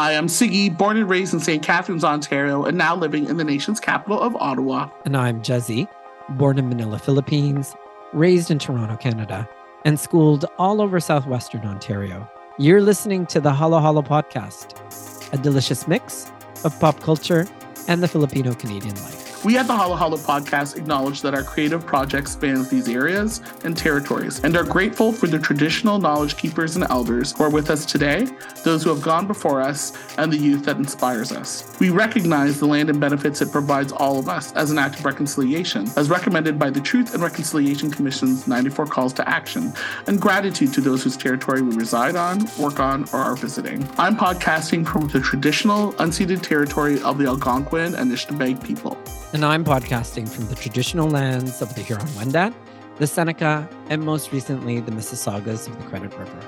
Hi, I'm Sigi, born and raised in St. Catharines, Ontario, and now living in the nation's capital of Ottawa. And I'm Jezzy, born in Manila, Philippines, raised in Toronto, Canada, and schooled all over southwestern Ontario. You're listening to the Halo Halo podcast, a delicious mix of pop culture and the Filipino Canadian life. We at the Halo Halo podcast acknowledge that our creative project spans these areas and territories and are grateful for the traditional knowledge keepers and elders who are with us today, those who have gone before us, and the youth that inspires us. We recognize the land and benefits it provides all of us as an act of reconciliation, as recommended by the Truth and Reconciliation Commission's 94 calls to action, and gratitude to those whose territory we reside on, work on, or are visiting. I'm podcasting from the traditional unceded territory of the Algonquin and Anishinaabe people. And I'm podcasting from the traditional lands of the Huron Wendat, the Seneca, and most recently, the Mississaugas of the Credit River.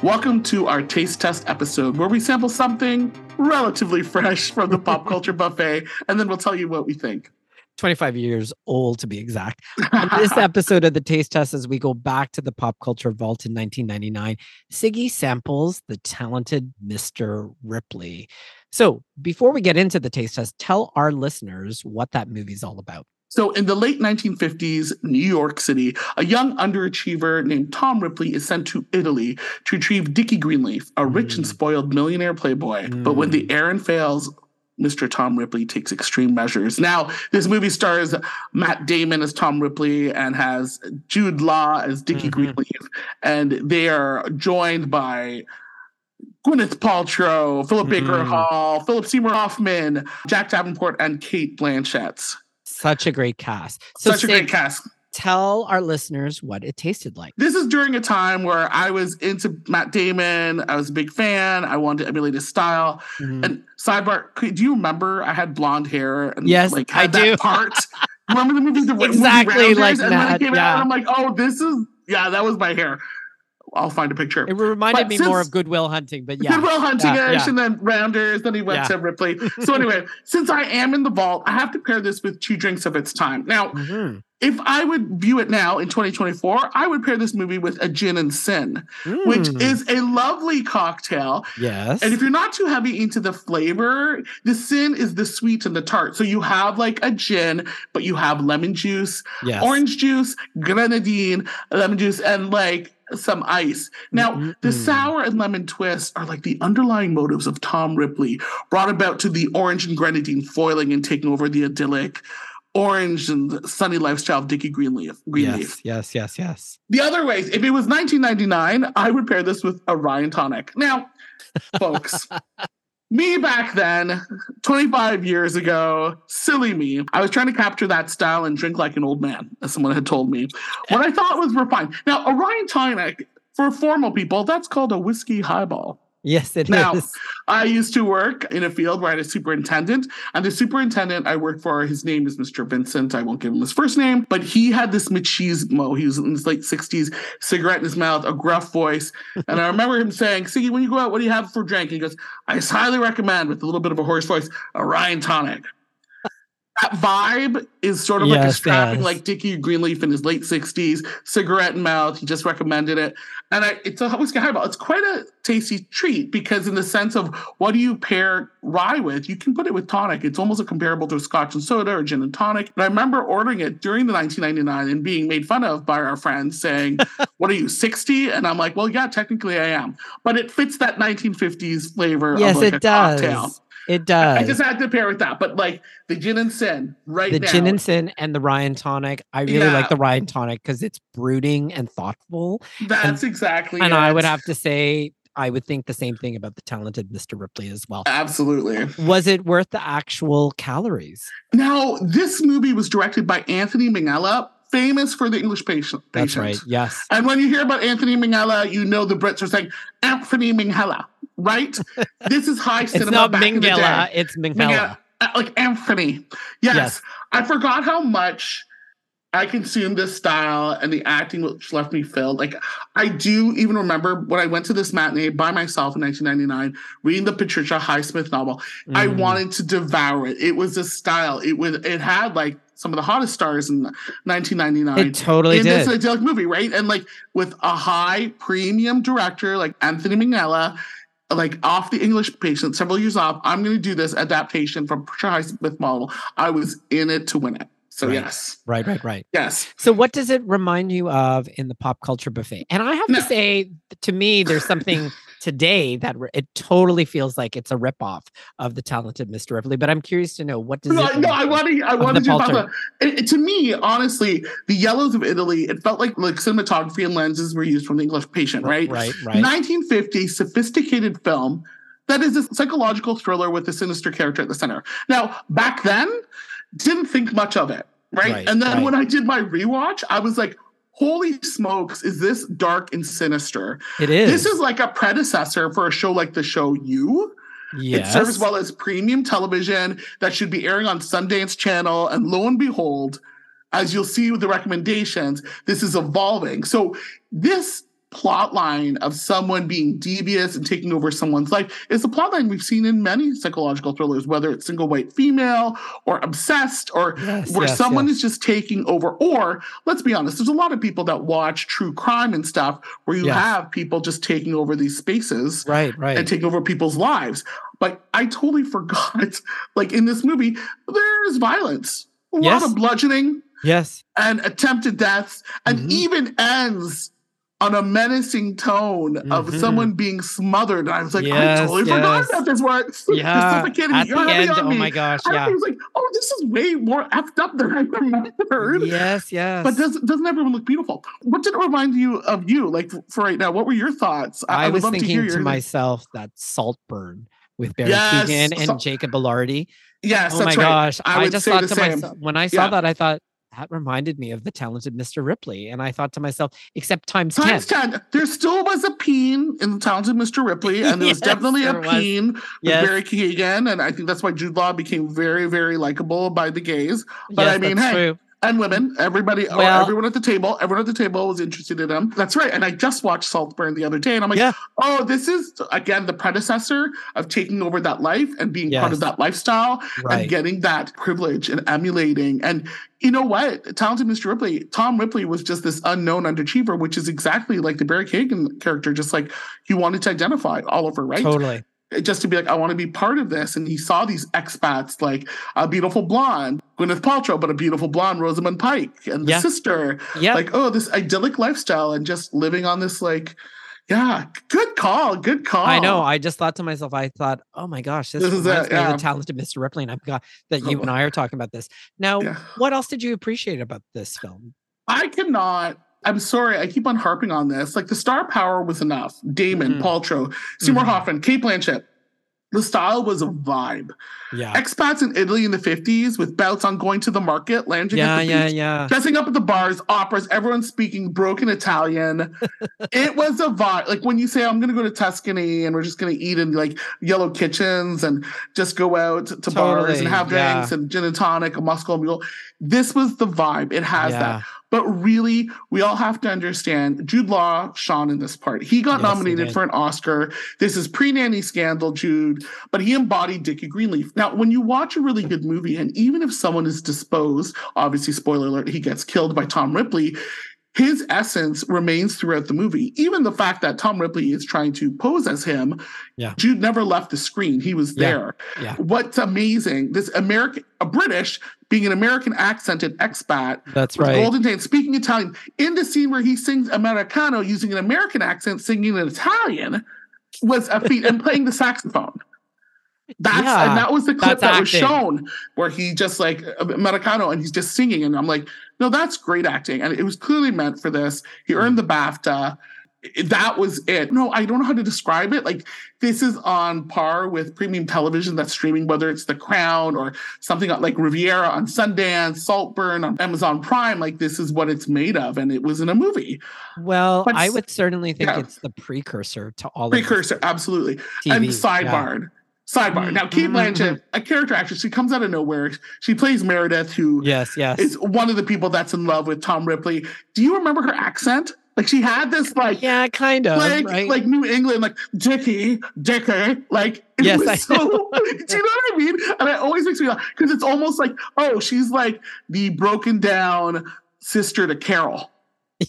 Welcome to our taste test episode where we sample something relatively fresh from the pop culture buffet, and then we'll tell you what we think. 25 years old to be exact. On this episode of the Taste Test, as we go back to the pop culture vault in 1999, Sigi samples the talented Mr. Ripley. So before we get into the taste test, tell our listeners what that movie's all about. So, in the late 1950s, New York City, a young underachiever named Tom Ripley is sent to Italy to retrieve Dickie Greenleaf, a rich and mm. spoiled millionaire playboy. But when the mm. errand fails, Mr. Tom Ripley takes extreme measures. Now, this movie stars Matt Damon as Tom Ripley and has Jude Law as Dickie Mhm. Greenleaf, and they are joined by Gwyneth Paltrow, Philip Baker Mhm. Hall, Philip Seymour Hoffman, Jack Davenport, and Cate Blanchett. Such a great cast. So Such a great cast. Tell our listeners what it tasted like. This is during a time where I was into Matt Damon. I was a big fan. I wanted to emulate his style. Mhm. And sidebar, do you remember I had blonde hair and Yes, like I do. that part? remember the movie the movie Exactly Rounders? like and when that, it came yeah. out, I'm like, oh, this is yeah, that was my hair. I'll find a picture. It reminded But me more of Good Will Hunting, but yeah. Good Will Hunting yeah, ish, yeah. and then Rounders. Then he went Yeah. to Ripley. So anyway, since I am in the vault, I have to pair this with two drinks of its time. Now, Mhm. if I would view it now in 2024, I would pair this movie with a gin and sin, which Mm. is a lovely cocktail. yes. And if you're not too heavy into the flavor, the sin is the sweet and the tart. So you have like a gin, but you have lemon juice, yes. orange juice, grenadine, lemon juice, and like some ice. Now, the Mm-mm-mm. sour and lemon twists are like the underlying motives of Tom Ripley, brought about to the orange and grenadine foiling and taking over the idyllic orange and sunny lifestyle of Dickie Greenleaf. Greenleaf. Yes, yes, yes, yes. The other ways, if it was 1999, I would pair this with a rye and tonic. Now, folks, me back then, 25 years ago, silly me, I was trying to capture that style and drink like an old man, as someone had told me. What I thought was refined. Now, rye and tonic, for formal people, that's called a whiskey highball. Yes, it is. Now, I used to work in a field where I had a superintendent, and the superintendent I worked for, his name is Mr. Vincent. I won't give him his first name, but he had this machismo. He was in his late 60s, cigarette in his mouth, a gruff voice. And I remember him saying, Sigi, when you go out, what do you have for drink? he goes, I highly recommend, with a little bit of a hoarse voice, a rye and tonic. That vibe is sort of like a Yes, strapping, yes. like Dickie Greenleaf in his late 60s, cigarette in mouth. He just recommended it. And I, it's a whiskey highball. It's quite a tasty treat because, in the sense of what do you pair rye with, you can put it with tonic. It's almost a comparable to a scotch and soda or gin and tonic. And I remember ordering it during the 1999 and being made fun of by our friends saying, What are you, 60? And I'm like, Well, yeah, technically I am. But it fits that 1950s flavor yes, of like a it does. cocktail. It does. I just had to pair with that. But like the gin and sin right the now. gin and sin and the rye and tonic. I really Yeah. like the rye and tonic because it's brooding and thoughtful. That's exactly and I would have to say, I would think the same thing about the talented Mr. Ripley as well. Absolutely. Was it worth the actual calories? Now, this movie was directed by Anthony Minghella, famous for the English patient. That's right. Yes. And when you hear about Anthony Minghella, you know the Brits are saying Anthony Minghella, right? this is high It's cinema not back in the day. it's Minghella. Minghella, uh, like Anthony. Yes. Yes. I forgot how much I consumed this style and the acting which left me filled. Like I do even remember when I went to this matinee by myself in 1999, reading the Patricia Highsmith novel. I Mm. wanted to devour it. It was a style. It was it had like some of the hottest stars in 1999 It totally in did. this idyllic movie, right? And like with a high premium director like Anthony Minghella, like off the English patient, several years off. I'm going to do this adaptation from Patricia Highsmith model. I was in it to win it. So Right. yes, Right, right, right. yes. So, what does it remind you of in the pop culture buffet? And I have No. to say, to me, there's something today that it totally feels like it's a ripoff of the talented Mr. Ripley. But I'm curious to know what does No, no, I you? wanted, I wanted to talk about. It- to me, honestly, the yellows of Italy. It felt like like cinematography and lenses were used from the English patient, right? Right, right. 1950 sophisticated film that is a psychological thriller with a sinister character at the center. Now, back then, didn't think much of it, right? Right, and then right. when I did my rewatch, I was like, holy smokes, is this dark and sinister? It is. This is like a predecessor for a show like the show You. yes. It serves well as premium television that should be airing on Sundance Channel. And lo and behold, as you'll see with the recommendations, this is evolving. So this plot line of someone being devious and taking over someone's life is a plot line we've seen in many psychological thrillers, whether it's single white female or obsessed or Yes, where yes, someone yes. is just taking over. Or let's be honest, there's a lot of people that watch true crime and stuff where you have people just taking over these spaces Right, right. and take over people's lives. But I totally forgot, like in this movie, there's violence, a lot of bludgeoning yes. and attempted deaths, and Mhm. even ends on a menacing tone of Mhm. someone being smothered. And I was like, Yes, I totally forgot yes. about this one. Yeah. At you the end, oh me. my gosh. I Yeah. was like, oh, this is way more effed up than I remembered. Yes, yes. But doesn't doesn't everyone look beautiful? What did it remind you of you? Like for right now, what were your thoughts? I, would was love to thinking hear to, myself that Saltburn with Barry Yes, Keoghan and Sal- Jacob Elordi. Yes, oh that's my right. gosh. I I, just thought to same. myself when I saw Yeah. that, I thought that reminded me of the talented Mr. Ripley. And I thought to myself, except times 10. Times 10. There still was a peen in the talented Mr. Ripley, and there was Yes, definitely a was. peen with Yes. Barry Keoghan. And I think that's why Jude Law became very, very likable by the gays. But yes, I mean, hey, true. And women, everybody, or Well- everyone at the table, everyone at the table was interested in them. That's right. And I just watched Saltburn the other day, and I'm like, Yeah. oh, this is again the predecessor of taking over that life and being part of that lifestyle Right. and getting that privilege and emulating. And you know what? Talented Mr. Ripley, Tom Ripley was just this unknown underachiever, which is exactly like the Barry Keoghan character, just like he wanted to identify Oliver, right? Totally. Just to be like, I want to be part of this. And he saw these expats like a beautiful blonde, Gwyneth Paltrow, but a beautiful blonde, Rosamund Pike, and the Yeah. sister. Yeah. Like, oh, this idyllic lifestyle and just living on this, like, yeah, good call. Good call. I know. I just thought to myself, I thought, oh my gosh, this, This is of yeah. the talented Mr. Ripley. And I'm got that you Oh. and I are talking about this. Now, Yeah. what else did you appreciate about this film? I cannot. I'm sorry, I keep on harping on this. Like the star power was enough. Damon, Mhm. Paltrow, Seymour Mhm. Hoffman, Cate Blanchett. The style was a vibe. Yeah. Expats in Italy in the 50s with bouts on going to the market, landing Yeah, at the yeah, beach, yeah. dressing up at the bars, operas, everyone speaking broken Italian. it was a vibe. Like when you say, I'm going to go to Tuscany and we're just going to eat in like yellow kitchens and just go out to bars and have yeah. drinks and gin and tonic, a Moscow mule. This was the vibe. It has Yeah. that. But really, we all have to understand Jude Law shone in this part. He got Yes, nominated did. for an Oscar. This is pre nanny scandal, Jude, but he embodied Dickie Greenleaf. Now, when you watch a really good movie, and even if someone is disposed, obviously, spoiler alert, he gets killed by Tom Ripley. His essence remains throughout the movie. Even the fact that Tom Ripley is trying to pose as him, Yeah. Jude never left the screen. He was there. Yeah. What's amazing, this American, a British being an American accented expat That's right. Golden Tate speaking Italian in the scene where he sings Americano using an American accent, singing in Italian was a feat and playing the saxophone. That's Yeah, and that was the clip that was shown where he just like uh, Americano and he's just singing and I'm like, no, that's great acting and it was clearly meant for this. He earned the BAFTA. That was it. No, I don't know how to describe it. Like this is on par with premium television that's streaming, whether it's The Crown or something like Riviera on Sundance, Saltburn on Amazon Prime. Like this is what it's made of, and it was in a movie. Well, But I would certainly think yeah. it's the precursor to all Precursor, of absolutely. TV. and yeah. Sidebar. Now, Cate Mhm. Blanchett, a character actress, she comes out of nowhere. She plays Meredith, who is Yes, yes. is one of the people that's in love with Tom Ripley. Do you remember her accent? Like she had this like yeah, kind of. like right? like New England, like Dickie, Dicker, like it Yes, was I so. know. do you know what I mean? And it always makes me laugh because it's almost like, oh, she's like the broken down sister to Carol.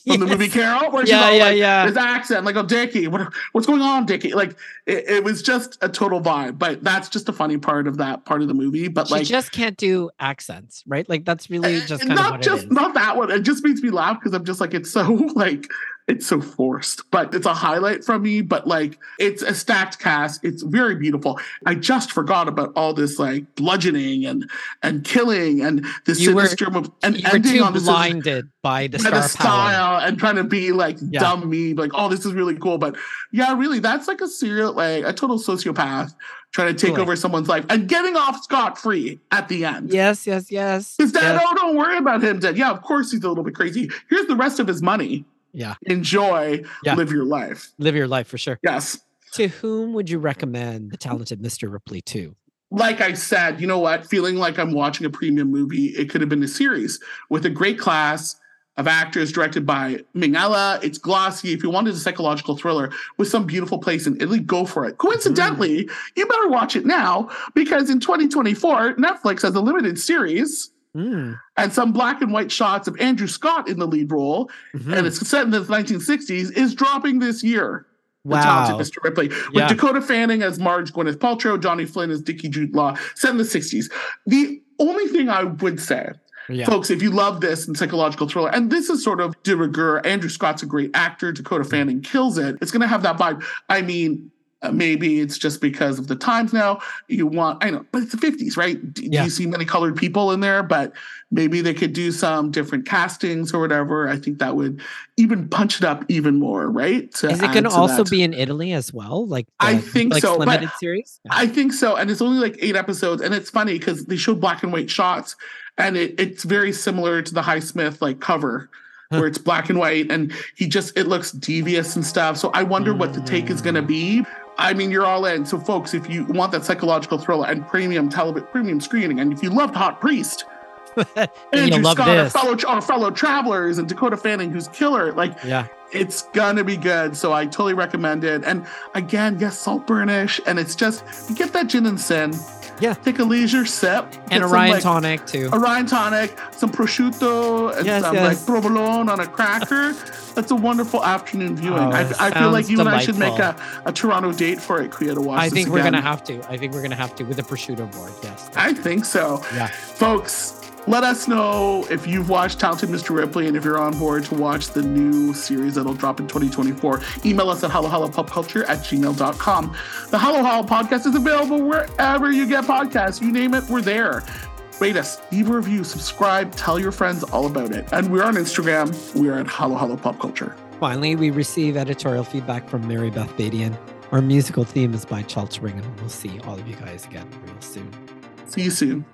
From the movie Carol, where she's Yeah, all yeah, like, yeah. his accent, like, oh, Dickie, what, what's going on, Dickie? Like, it, it was just a total vibe. But that's just a funny part of that part of the movie. But like, She like, just can't do accents, right? Like that's really eh, just eh, kind of not just not that one. It just makes me laugh because I'm just like, it's so like it's so forced, but it's a highlight from me. But like, it's a stacked cast. It's very beautiful. I just forgot about all this like bludgeoning and and killing and this You were- sinister move and you were ending too on this blinded by the star the style and trying to be like Yeah. dumb me, like, oh, this is really cool. But yeah, really, that's like a serial, like a total sociopath trying to take Totally. over someone's life and getting off scot free at the end. Yes, yes, yes. His dad, yes. oh, don't worry about him, Dad. Yeah, of course he's a little bit crazy. Here's the rest of his money. Yeah. Enjoy, Yeah. live your life. Live your life for sure. Yes. To whom would you recommend the talented Mr. Ripley to? Like I said, you know what? Feeling like I'm watching a premium movie, it could have been a series with a great class of actors directed by Minghella. It's glossy. If you wanted a psychological thriller with some beautiful place in Italy, go for it. Coincidentally, mm. you better watch it now because in 2024, Netflix has a limited series Mm, and some black and white shots of Andrew Scott in the lead role mhm. and it's set in the 1960s, is dropping this year. The Wow. Mr. Ripley. With Yeah. Dakota Fanning as Marge Gwyneth Paltrow, Johnny Flynn as Dickie Jude Law, set in the 60s. The only thing I would say, Yeah. folks, if you love this and psychological thriller, and this is sort of de rigueur, Andrew Scott's a great actor, Dakota Mm-hmm. Fanning kills it. It's going to have that vibe. I mean, uh, maybe it's just because of the times now. You want, I know, but it's the 50s, right? Do, do you see many colored people in there? But maybe they could do some different castings or whatever. I think that would even punch it up even more, right? To Is it going to to also that. be in Italy as well? Like I think Netflix so, Limited series. Yeah. I think so. And it's only like eight episodes. And it's funny because they showed black and white shots. And it, it's very similar to the Highsmith like cover where it's black and white and he just it looks devious and stuff. So I wonder what the take is gonna be. I mean, you're all in. So folks, if you want that psychological thriller and premium television premium screening, and if you loved Hot Priest, Andrew Scott, our fellow our fellow travelers, and Dakota Fanning, who's killer, like Yeah. it's gonna be good. So I totally recommend it. And again, yes, Saltburnish, and it's just you get that gin and sin. Yeah. Take a leisure sip. And a Ryan like, tonic too. A rye and tonic, some prosciutto, and Yes, some yes. like provolone on a cracker. That's a wonderful afternoon viewing. Oh, I, I feel like you and I should make a, a Toronto date for it, Kuya, to watch I think we're again. gonna have to. I think we're gonna have to with the prosciutto board. Yes. I think so. Yeah. Folks, let us know if you've watched Talented Mr. Ripley and if you're on board to watch the new series that'll drop in 2024. Email us at hallowhallowpopculture at gmail.com. The Halo Halo podcast is available wherever you get podcasts. You name it, we're there. Rate us, leave a review, subscribe, tell your friends all about it. And we're on Instagram. We are at Halo Halo Pop Culture. Finally, we receive editorial feedback from Mary Beth Badian. Our musical theme is by Charles and We'll see all of you guys again real soon. See you soon.